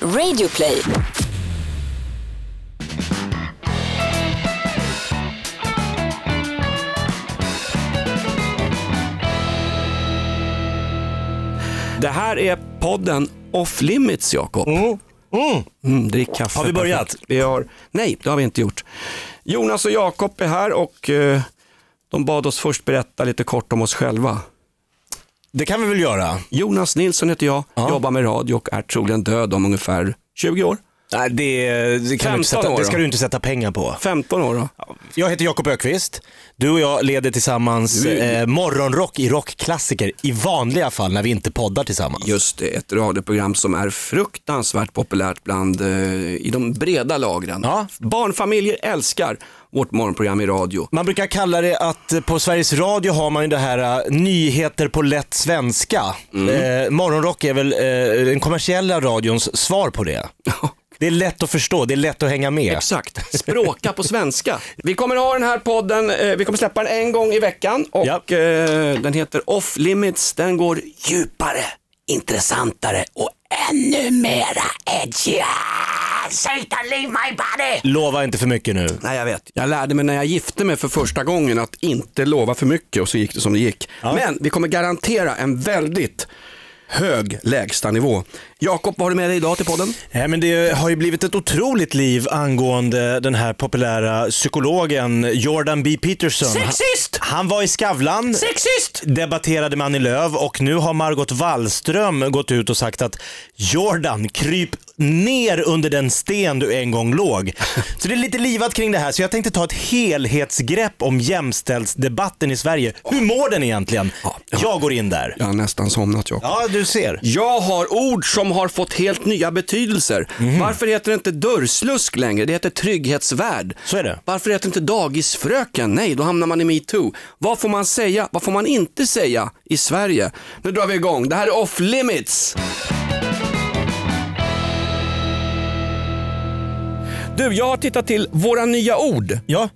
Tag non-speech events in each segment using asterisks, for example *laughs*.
Radioplay. Det här är podden Off Limits, Jakob. Mm, drick kaffe. Har vi börjat? Vi har... Nej, det har vi inte gjort. Jonas och Jakob är här och eh, de bad oss först berätta lite kort om oss själva. Det kan vi väl göra? Jonas Nilsson heter jag, Ja. jobbar med radio och är troligen död om ungefär 20 år. Nej, det, det, kan du 15 inte sätta, år det ska du inte sätta pengar på. 15 år då. Jag heter Jakob Ökvist. Du och jag leder tillsammans Du- eh, morgonrock i rockklassiker i vanliga fall när vi inte poddar tillsammans. Just det, ett radioprogram som är fruktansvärt populärt bland, eh, i de breda lagren. Ja. Barnfamiljer älskar vårt morgonprogram i radio. Man brukar kalla det att eh, på Sveriges Radio har man ju det här eh, nyheter på lätt svenska. Eh, morgonrock är väl eh, den kommersiella radions svar på det. *laughs* Det är lätt att förstå, det är lätt att hänga med. Exakt, språka på svenska. *laughs* Vi kommer ha den här podden, eh, vi kommer släppa den en gång i veckan och Ja. eh, den heter Off Limits. Den går djupare, intressantare och ännu mera edgy. Satan leave my body! Lova inte för mycket nu. Nej, jag vet. Jag lärde mig när jag gifte mig för första gången att inte lova för mycket och så gick det som det gick. Men vi kommer garantera en väldigt hög lägstanivå. Jakob, vad har du med dig idag till podden? Nej, men det har ju blivit ett otroligt liv angående den här populära psykologen Jordan B. Peterson. Sexist! Han, han var i Skavlan, Sexist! debatterade med Annie Lööf och nu har Margot Wallström gått ut och sagt att Jordan, kryp ner under den sten du en gång låg. *laughs* Så det är lite livat kring det här, så jag tänkte ta ett helhetsgrepp om jämställdhetsdebatten i Sverige. Hur mår den egentligen? Ja, ja. Jag går in där. Jag har nästan somnat Jakob. Ja, du ser. Jag har ord som har fått helt nya betydelser. Mhm. Varför heter det inte dörrslusk längre? Det heter trygghetsvärd. Så är det. Varför heter det inte dagisfröken? Nej, då hamnar man i metoo. Vad får man säga? Vad får man inte säga i Sverige? Nu drar vi igång. Det här är off limits. Du, jag har tittat till våra nya ord. Ja,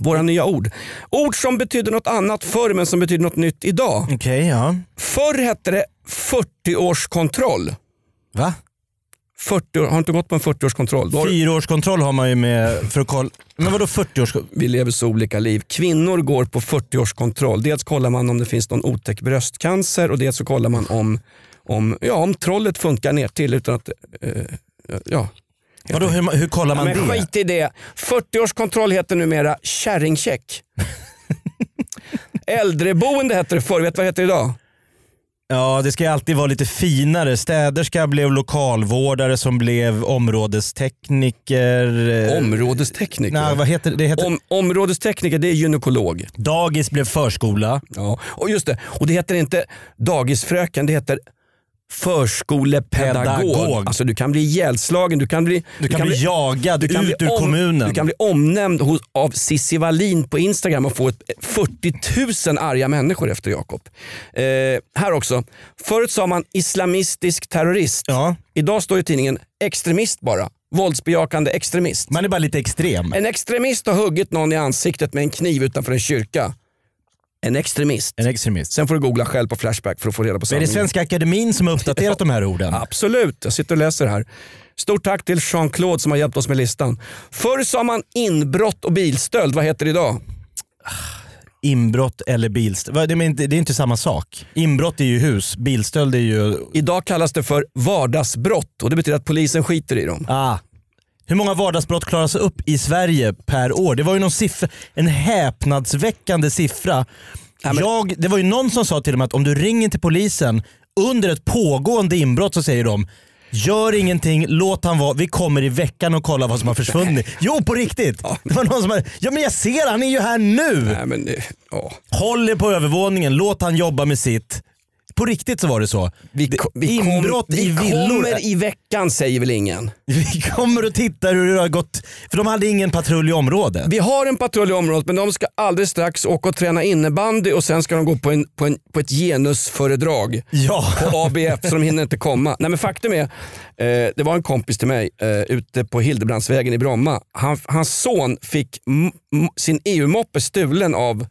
Våra nya ord. Ord som betydde något annat förr men som betyder något nytt idag. okej, ja. Förr hette det 40-årskontroll. Va? 40 år, har inte gått på en 40-årskontroll. Då har, Fyraårskontroll har man ju med för att kolla. Men vadå 40-årskontroll? vi lever så olika liv. Kvinnor går på 40-årskontroll. Dels kollar man om det finns någon otäck bröstcancer och dels så kollar man om, om, ja, om trollet funkar ner till utan att... Eh, ja. Vadå, hur, hur kollar man Men det? skit i det. 40-årskontroll heter numera kärringcheck. *laughs* Äldreboende hette det förr. Vet du vad det heter idag? Ja, det ska alltid vara lite finare. Städerska blev lokalvårdare som blev områdestekniker. Områdestekniker. Nej, vad heter det? det? Heter, Om, områdestekniker det är gynekolog. Dagis blev förskola. Ja, och just det. Och det heter inte dagisfröken, det heter förskolepedagog. Pedagog. Alltså du kan bli ihjälslagen, du kan bli, Du kan, bli jagad du kan ut bli ur om- kommunen. Du kan bli omnämnd hos, av Cissi Wallin på Instagram och få ett 40 000 arga människor efter Jakob. Eh, här också. Förut sa man islamistisk terrorist. Ja, Idag står i tidningen extremist bara. Våldsbejakande extremist. man är bara lite extrem. En extremist har huggit någon i ansiktet med en kniv utanför en kyrka. En extremist. En extremist. Sen får du googla själv på Flashback för att få reda på Är det sanningen. Svenska Akademin som har uppdaterat de här orden? Absolut, jag sitter och läser här. Stort tack till Jean-Claude som har hjälpt oss med listan. Förr sa man inbrott och bilstöld, vad heter det idag? Inbrott eller bilstöld. Det är inte samma sak. Inbrott är ju hus, bilstöld är ju... Idag kallas det för vardagsbrott och det betyder att polisen skiter i dem. Ah. Hur många vardagsbrott klaras upp i Sverige per år? Det var ju någon siffra, en häpnadsväckande siffra. Jag, det var ju någon som sa till dem att om du ringer till polisen under ett pågående inbrott så säger de Gör ingenting, låt han vara. Vi kommer i veckan och kollar vad som har försvunnit. Jo, på riktigt. Det var någon som hade, ja men jag ser han är ju här nu. Nej, men, ja. Håll er på övervåningen, låt han jobba med sitt. På riktigt så var det så. vi, Det- ko- vi, kom, inbrott vi i villor. kommer i veckan säger väl ingen. *laughs* Vi kommer och tittar hur det har gått. För de hade ingen patrull i området. Vi har en patrull i området men de ska alldeles strax åka och träna innebandy och sen ska de gå på, en, på, en, på ett genusföredrag. Ja. på ABF så de hinner inte komma. Nej men faktum är, eh, det var en kompis till mig eh, ute på Hildebrandsvägen i Bromma. Han, hans son fick sin EU-moppe stulen av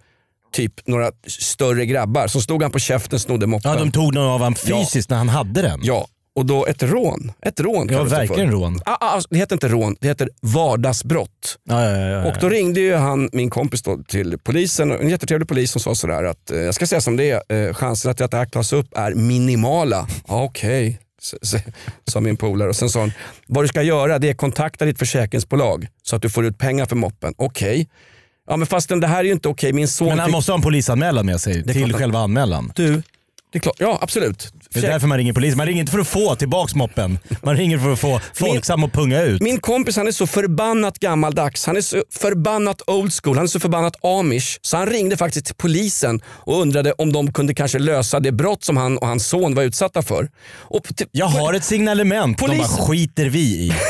typ några större grabbar. Så stod han på käften snodde moppen. Ja, de tog någon av honom fysiskt när han hade den. Ja, och då ett rån. Ett rån Ja, verkligen rån. Ah, ah, alltså, det heter inte rån, det heter vardagsbrott. Ja, ja, ja, ja. Och då ringde ju han, min kompis då, till polisen, en jättetrevlig polis som sa sådär att, eh, jag ska säga som det är, eh, chansen att det här klaras upp är minimala. Ja, Okej, s- sa min polare. Och sen sa han, vad du ska göra det är kontakta ditt försäkringsbolag så att du får ut pengar för moppen. Okej. Ja men fastän det här är ju inte okej, min son Men han fick- måste ha en polisanmälan med sig är till själva anmälan. Du, det är klart, ja absolut. Det är därför man ringer polisen. Man ringer inte för att få tillbaks moppen. Man ringer för att få *laughs* Folksam att punga ut. Min kompis han är så förbannat gammaldags, han är så förbannat old school, han är så förbannat amish. Så han ringde faktiskt till polisen och undrade om de kunde kanske lösa det brott som han och hans son var utsatta för. Och Jag har ett signalement. De Polisen- bara skiter vi i. *laughs*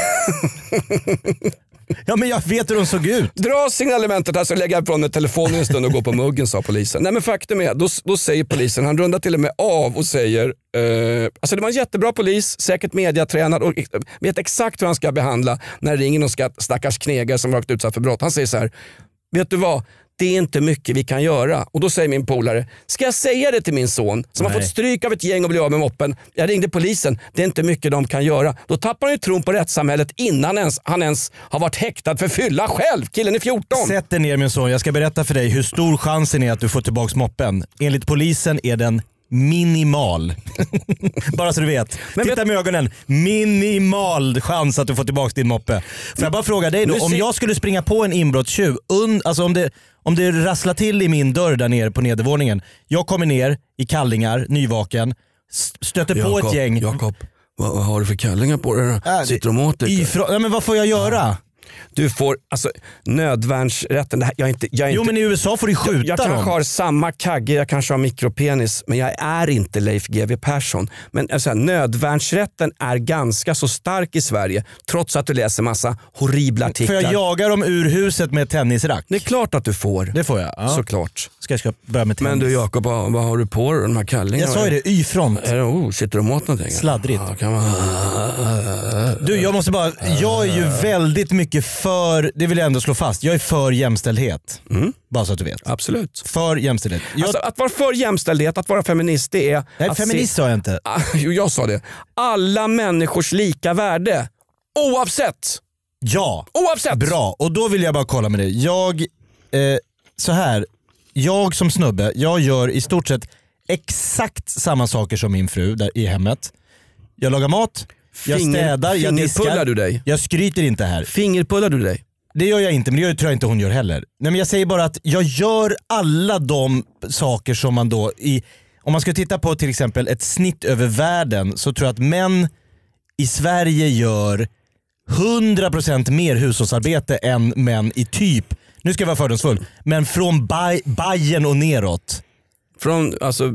ja men jag vet hur de såg ut. Dra signalementet här så lägger jag ifrån mig telefonen en stund och går på muggen sa polisen. Nej men faktum är, då, då säger polisen, han rundar till och med av och säger, eh, alltså det var en jättebra polis, säkert mediatränad och vet exakt hur han ska behandla när det ringer någon stackars knegare som varit utsatt för brott. Han säger så här, vet du vad? Det är inte mycket vi kan göra. Och då säger min polare, ska jag säga det till min son som har Nej. fått stryk av ett gäng och blir av med moppen. Jag ringde polisen, det är inte mycket de kan göra. Då tappar han ju tron på rättssamhället innan ens, han ens har varit häktad för fylla själv. Killen är 14. Sätt dig ner min son, jag ska berätta för dig hur stor chansen är att du får tillbaks moppen. Enligt polisen är den minimal. *laughs* bara så du vet. Men Titta vet- med ögonen. Minimal chans att du får tillbaks din moppe. Får jag bara fråga dig då, Nu om jag skulle springa på en inbrottstjuv, und, alltså om det, om det rasslar till i min dörr där nere på nedervåningen. Jag kommer ner i kallingar, nyvaken, stöter på ett gäng. Jakob, vad, vad har du för kallingar på dig? Äh, det- Sitter de åt dig? Ifrån, ja, men vad får jag göra? Du får, alltså nödvärnsrätten, det här, jag är inte, jag är Jo inte men i USA får du skjuta jag kanske dem. har samma kagge, jag kanske har mikropenis, men jag är inte Leif GW Persson. Men alltså, nödvärnsrätten är ganska så stark i Sverige, trots att du läser massa horribla artiklar. jag jaga dem ur huset med tennisrack? Det är klart att du får. Det får jag. Ja. Såklart. Ska jag börja med tennis? Men du Jakob, vad, vad har du på dig? De här kallingarna? Jag sa ju det, Y-front. Oh, sitter de åt någonting? Sladdrigt. Ja, kan man... Du jag måste bara, jag är ju väldigt mycket för, det vill jag ändå slå fast, jag är för jämställdhet. Bara så att du vet. Absolut. För jämställdhet. Jag, Alltså, att vara för jämställdhet, att vara feminist, det är... nej, feminist sa jag inte. Se, jo, jag sa det. Alla människors lika värde. Oavsett. Ja, Oavsett. bra. Och då vill jag bara kolla med dig. Jag, eh, så här, jag som snubbe, jag gör i stort sett exakt samma saker som min fru där i hemmet. Jag lagar mat, jag Finger- städar, jag fingerpullar diskar. du dig? Jag skryter inte här. Fingerpullar du dig? Det gör jag inte, men det tror jag inte hon gör heller. Nej, men jag säger bara att jag gör alla de saker som man då, i, om man ska titta på till exempel ett snitt över världen så tror jag att män i Sverige gör 100% mer hushållsarbete än män i typ, nu ska jag vara fördomsfull, men från Bay- Bayern och neråt. Från, alltså,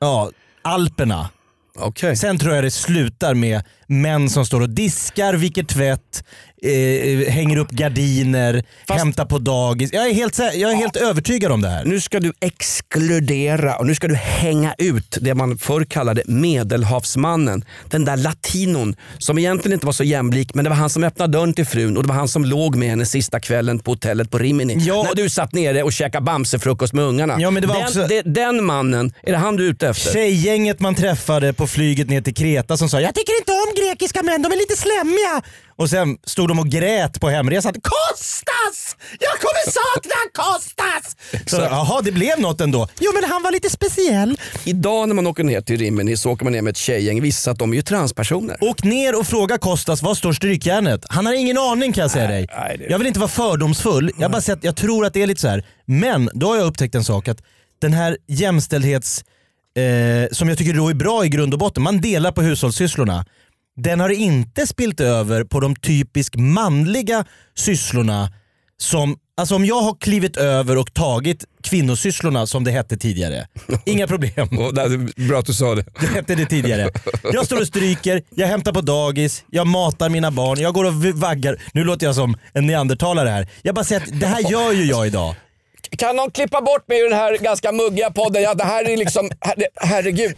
Ja, Alperna. okej. Sen tror jag det slutar med män som står och diskar, viker tvätt, eh, hänger upp gardiner, Fast- hämtar på dagis. Jag är, helt, jag är helt övertygad om det här. Nu ska du exkludera och nu ska du hänga ut det man förr kallade medelhavsmannen. Den där latinon som egentligen inte var så jämlik men det var han som öppnade dörren till frun och det var han som låg med henne sista kvällen på hotellet på Rimini. Ja. När du satt nere och käkade bamsefrukost med ungarna. Ja, men det var den, också- det, den mannen, är det han du är ute efter? Tjejgänget man träffade på flyget ner till Kreta som sa “Jag tycker inte om grekiska män, de är lite slemmiga”. Och sen stod de och grät på hemresan. Kostas! Jag kommer sakna Kostas! Så, Jaha, det blev något ändå. Jo men han var lite speciell. Idag när man åker ner till Rimini så åker man ner med ett tjejgäng. Vissa att de är ju transpersoner. Åk ner och fråga Kostas var står strykjärnet. Han har ingen aning kan jag säga dig. nej, det- Jag vill inte vara fördomsfull. Jag bara säger att jag tror att det är lite så här. Men då har jag upptäckt en sak att den här jämställdhets eh, som jag tycker då är bra i grund och botten, man delar på hushållssysslorna. Den har inte spilt över på de typiskt manliga sysslorna som Alltså om jag har klivit över och tagit kvinnosysslorna som det hette tidigare, *laughs* inga problem. Bra att du sa det. Det hette det tidigare. Jag står och stryker, jag hämtar på dagis, jag matar mina barn, jag går och vaggar. Nu låter jag som en neandertalare här. Jag bara säger att det här gör ju jag idag. Kan någon klippa bort mig ur den här ganska muggiga podden? Ja, det här är liksom, her, herregud.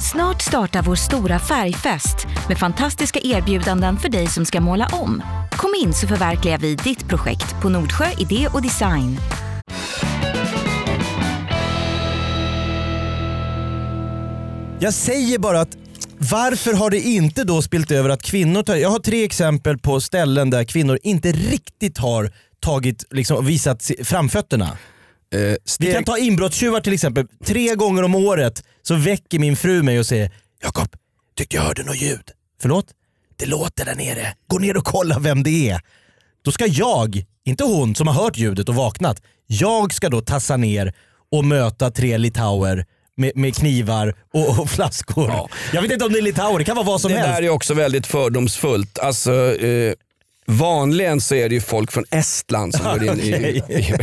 Snart startar vår stora färgfest med fantastiska erbjudanden för dig som ska måla om. Kom in så förverkligar vi ditt projekt på Nordsjö Idé och Design. Jag säger bara att varför har det inte då spilt över att kvinnor tar... Jag har tre exempel på ställen där kvinnor inte riktigt har tagit, liksom, visat framfötterna. Eh, Vi steg, kan ta inbrottstjuvar till exempel. Tre gånger om året så väcker min fru mig och säger Jakob, tyckte jag hörde något ljud. Förlåt? Det låter där nere. Gå ner och kolla vem det är. Då ska jag, inte hon som har hört ljudet och vaknat, jag ska då tassa ner och möta tre litauer med, med knivar och, och flaskor. Ja. Jag vet inte om det är litauer, det kan vara vad som det helst. där är också väldigt fördomsfullt. Alltså, eh, vanligen så är det ju folk från Estland som går in i, *laughs* i, i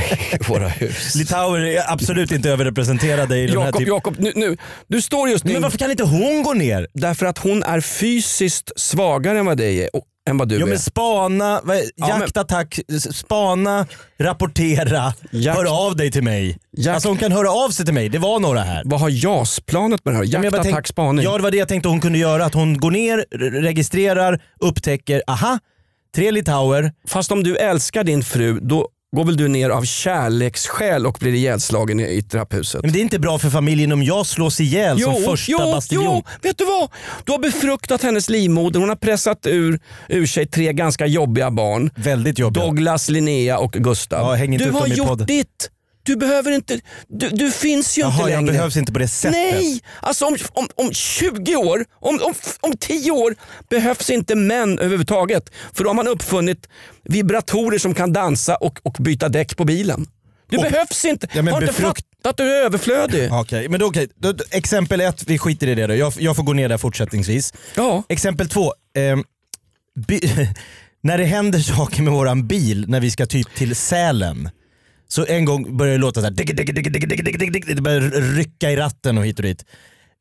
våra hus. Litauer är absolut inte överrepresenterade i den här typen. Jakob, nu, nu, du står just nu Men varför kan inte hon gå ner? därför att hon är fysiskt svagare än vad, dig är, och, än vad du Ja är. men spana, Ja, jaktattack, spana, rapportera, Jakt- hör av dig till mig. Jakt- Alltså hon kan höra av sig till mig, det var några här. Vad har JAS-planet med det här Jaktattack, tänk- spaning. Ja det var det jag tänkte hon kunde göra, att hon går ner, registrerar, upptäcker, aha, tre litauer, Fast om du älskar din fru, då går väl du ner av kärleksskäl och blir ihjälslagen i, i trapphuset? men det är inte bra för familjen om jag slås ihjäl som första jo, bastiljon. jo, vet du vad? Du har befruktat hennes livmoder, hon har pressat ur, ur sig tre ganska jobbiga barn. Väldigt jobbigt. Douglas, Linnea och Gustav. Ja, du har gjort podden. ditt. Du behöver inte, du, du finns ju Jaha, inte jag längre. behövs inte på det sättet. Nej, alltså om, om, om 20 år, om, om, om 10 år behövs inte män överhuvudtaget. För då har man uppfunnit vibratorer som kan dansa och, och byta däck på bilen. Du Och- behövs inte. Ja, har inte befrukt- fattat att du är överflödig? Okej, men då, då, exempel ett, vi skiter i det då. Jag, jag får gå ner där fortsättningsvis. Ja. Exempel två. by, *laughs* när det händer saker med våran bil när vi ska typ till Sälen. Så en gång började det låta såhär, det började rycka i ratten och hit och dit.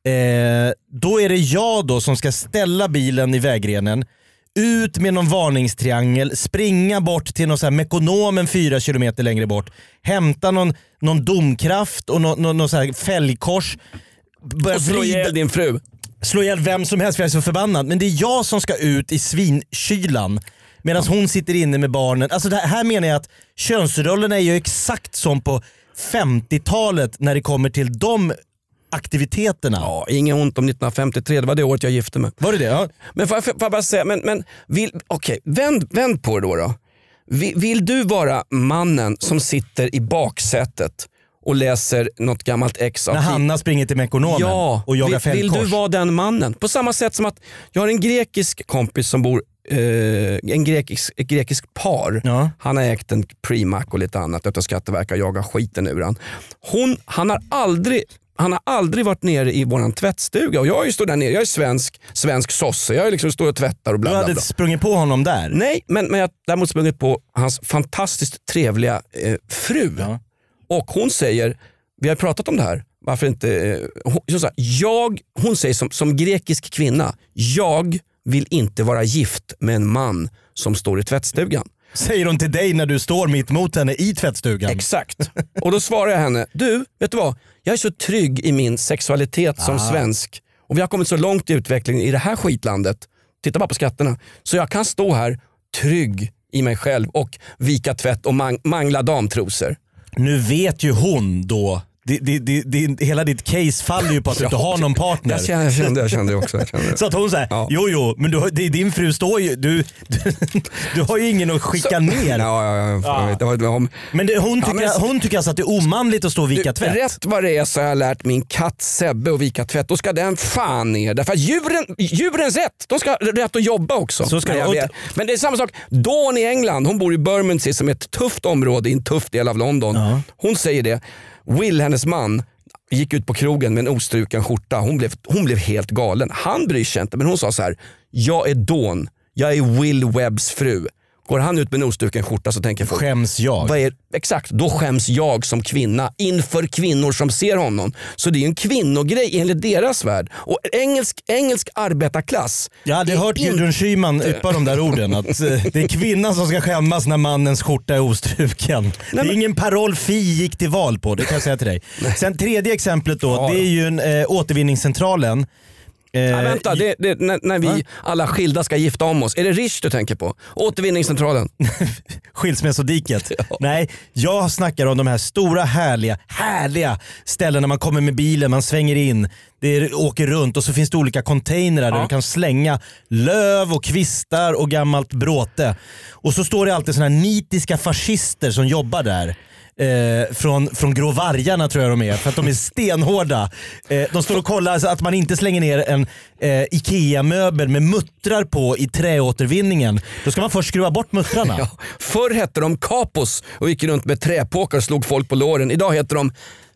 Eh, då är det jag då som ska ställa bilen i vägrenen, ut med någon varningstriangel, springa bort till någon så här Mekonomen fyra kilometer längre bort, hämta någon, någon domkraft och någon, någon, någon så här fälgkors. Börja och slå ihjäl din fru. Slå ihjäl vem som helst för jag är så förbannad. Men det är jag som ska ut i svinkylan medan hon sitter inne med barnen. Alltså det här, menar jag att könsrollerna är ju exakt som på 50-talet när det kommer till de aktiviteterna. Ja, inget ont om 1953, det var det året jag gifte mig. Var det det? Ja. Men får jag, får jag bara säga, men, men vill, okej, vänd, vänd på det då. då. Vill, vill du vara mannen som sitter i baksätet och läser något gammalt ex av När Hanna springer till Mekonomen Ja, och jagar vill, vill du vara den mannen? På samma sätt som att jag har en grekisk kompis som bor, eh, en grekisk, ett grekiskt par. Ja. Han har ägt en Premac och lite annat utav Skatteverket och jagar skiten ur han. Hon, han har aldrig han har aldrig varit nere i våran tvättstuga och jag står där nere, jag är svensk, svensk sosse, jag är liksom står och tvättar och bla Du bla hade sprungit på honom där. Nej, men, men jag har däremot sprungit på hans fantastiskt trevliga eh, fru. Ja. Och hon säger, vi har pratat om det här, varför inte... Eh, hon, jag, hon säger som, som grekisk kvinna, jag vill inte vara gift med en man som står i tvättstugan. Säger hon till dig när du står mitt mot henne i tvättstugan. Exakt. Och då svarar jag henne, du, vet du vad? Jag är så trygg i min sexualitet som svensk och vi har kommit så långt i utvecklingen i det här skitlandet, titta bara på skatterna, så jag kan stå här trygg i mig själv och vika tvätt och mang- mangla damtrosor. Nu vet ju hon då, di, di, di, di, hela ditt case faller ju på att du inte *laughs* har någon partner. Jag kände, jag kände, jag kände det också. Jag kände det. Så att hon säger, Ja. jo jo, men du, det- din fru står ju, du, du, du har ju ingen att skicka ner. Ja, ja, ja, jag vet, det det var, Men det, hon, tycker, men- hon tycker alltså att det är omanligt att stå och vika tvätt? Rätt vad det är så har jag lärt min katt Sebbe att vika tvätt. Då ska den fan ner. Därför att djuren, djurens rätt. De ska ha rätt att jobba också. Så ska det. jag vet. men det är samma sak. Dawn i England, hon bor i Bermondsey som är ett tufft område i en tuff del av London. Ja. Hon säger det. Will, hennes man, gick ut på krogen med en ostruken skjorta. Hon blev, hon blev helt galen. Han bryr sig inte men hon sa så här. Jag är Dawn. Jag är Will Webbs fru. Går han ut med en ostruken skjorta så tänker folk Skäms jag? vad är, exakt, då skäms jag som kvinna inför kvinnor som ser honom. Så det är en kvinnogrej enligt deras värld. Och engelsk, engelsk arbetarklass. Jag hade hört in- Gudrun Schyman *laughs* yppa de där orden. Att eh, det är kvinnan som ska skämmas när mannens skjorta är ostruken. det är ingen paroll Fi gick till val på, det kan jag säga till dig. Sen tredje exemplet då, det är ju en, eh, återvinningscentralen. Nej, vänta, det, det, när, när vi Va? alla skilda ska gifta om oss. Är det Rish du tänker på? Återvinningscentralen. *laughs* Skilsmässodiket. *laughs* Nej, jag snackar om de här stora härliga, härliga ställena man kommer med bilen, man svänger in, det åker runt och så finns det olika containrar där Ja. du kan slänga löv och kvistar och gammalt bråte. Och så står det alltid såna här nitiska fascister som jobbar där. Eh, från, från Grå Vargarna tror jag de är, för att de är stenhårda. Eh, de står och kollar så att man inte slänger ner en eh, IKEA-möbel med muttrar på i träåtervinningen. Då ska man först skruva bort muttrarna. *laughs* Ja. Förr hette de kapos och gick runt med träpåkar och slog folk på låren. Idag heter de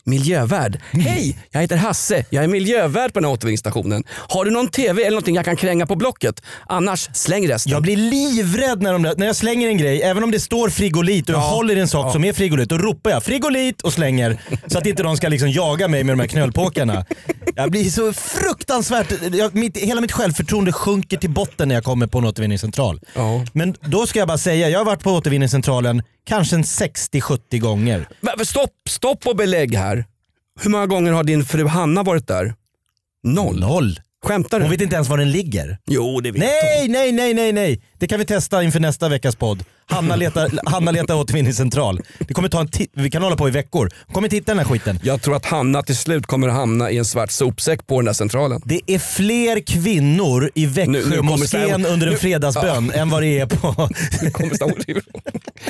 miljövärd. Hej, jag heter Hasse. Jag är miljövärd på den här återvinningsstationen. Har du någon TV eller någonting jag kan kränga på Blocket? Annars släng resten. Jag blir livrädd när, de när jag slänger en grej, även om det står frigolit och jag Ja. håller i en sak som är frigolit, då ropar jag frigolit och slänger så att inte de ska liksom jaga mig med de här knölpåkarna. Jag blir så fruktansvärt, jag, mitt, hela mitt självförtroende sjunker till botten när jag kommer på en återvinningscentral. Ja. Men då ska jag bara säga, jag har varit på återvinningscentralen kanske en 60-70 gånger. Va- Stopp, stopp och belägg här. Hur många gånger har din fru Hanna varit där? Noll. Noll. Skämtar du? Hon vet inte ens var den ligger. Jo, det vet Nej, nej, nej, nej, nej. Det kan vi testa inför nästa veckas podd. Hanna letar, *laughs* Hanna letar återvinningscentral. Det kommer ta en vi kan hålla på i veckor. Hon kommer hitta den här skiten. Jag tror att Hanna till slut kommer hamna i en svart sopsäck på den där centralen. Det är fler kvinnor i Nu- nu Växjö kommer moskén det- under en nu- fredagsbön än vad det är på... *laughs* Nu kommer Star-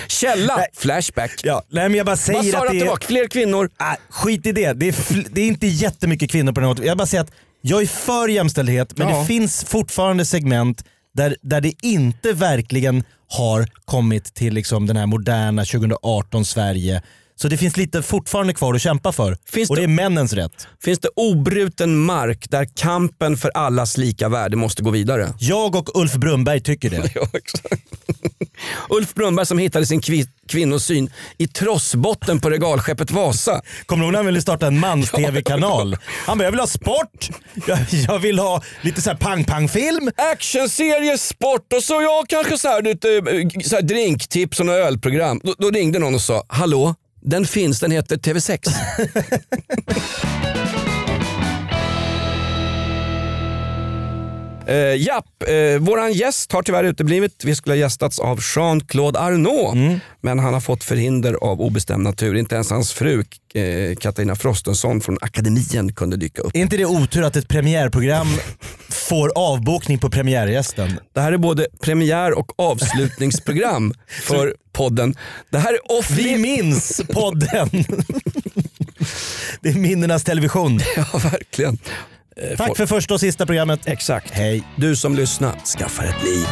Källa, Nej. Flashback. ja, nej, men jag bara Vad säger sa att du att det det är... var? Fler kvinnor? Ah, skit i det. Det är, det är inte jättemycket kvinnor på den här Jag bara säger att jag är för jämställdhet men Ja. det finns fortfarande segment där, där det inte verkligen har kommit till liksom den här moderna 2018 Sverige. Så det finns lite fortfarande kvar att kämpa för. Finns och det- det är männens rätt. Finns det obruten mark där kampen för allas lika värde måste gå vidare? Jag och Ulf Brunberg tycker det. *laughs* Ja, exakt. Ulf Brunnberg som hittade sin kvi- kvinnosyn i trossbotten på regalskeppet Vasa. Kommer du ihåg när han ville starta en mans-tv-kanal? Han bara, jag vill ha sport, jag, jag vill ha lite så här pang-pang-film. Actionserie, sport och så jag kanske så här, lite, eh, så här drinktips och några ölprogram. Då, då ringde någon och sa, hallå, den finns, den heter TV6. *laughs* Uh, japp, uh, våran gäst har tyvärr uteblivit. Vi skulle ha gästats av Jean-Claude Arnault. Men han har fått förhinder av obestämd natur. Inte ens hans fru eh, Katarina Frostenson från Akademien kunde dyka upp. Är inte det otur att ett premiärprogram får avbokning på premiärgästen? Det här är både premiär och avslutningsprogram *laughs* för podden. Det här är off Vi minns podden. *laughs* Det är minnenas television. Ja, verkligen. Tack för första och sista programmet. Exakt. Hej. Du som lyssnar, skaffa ett liv.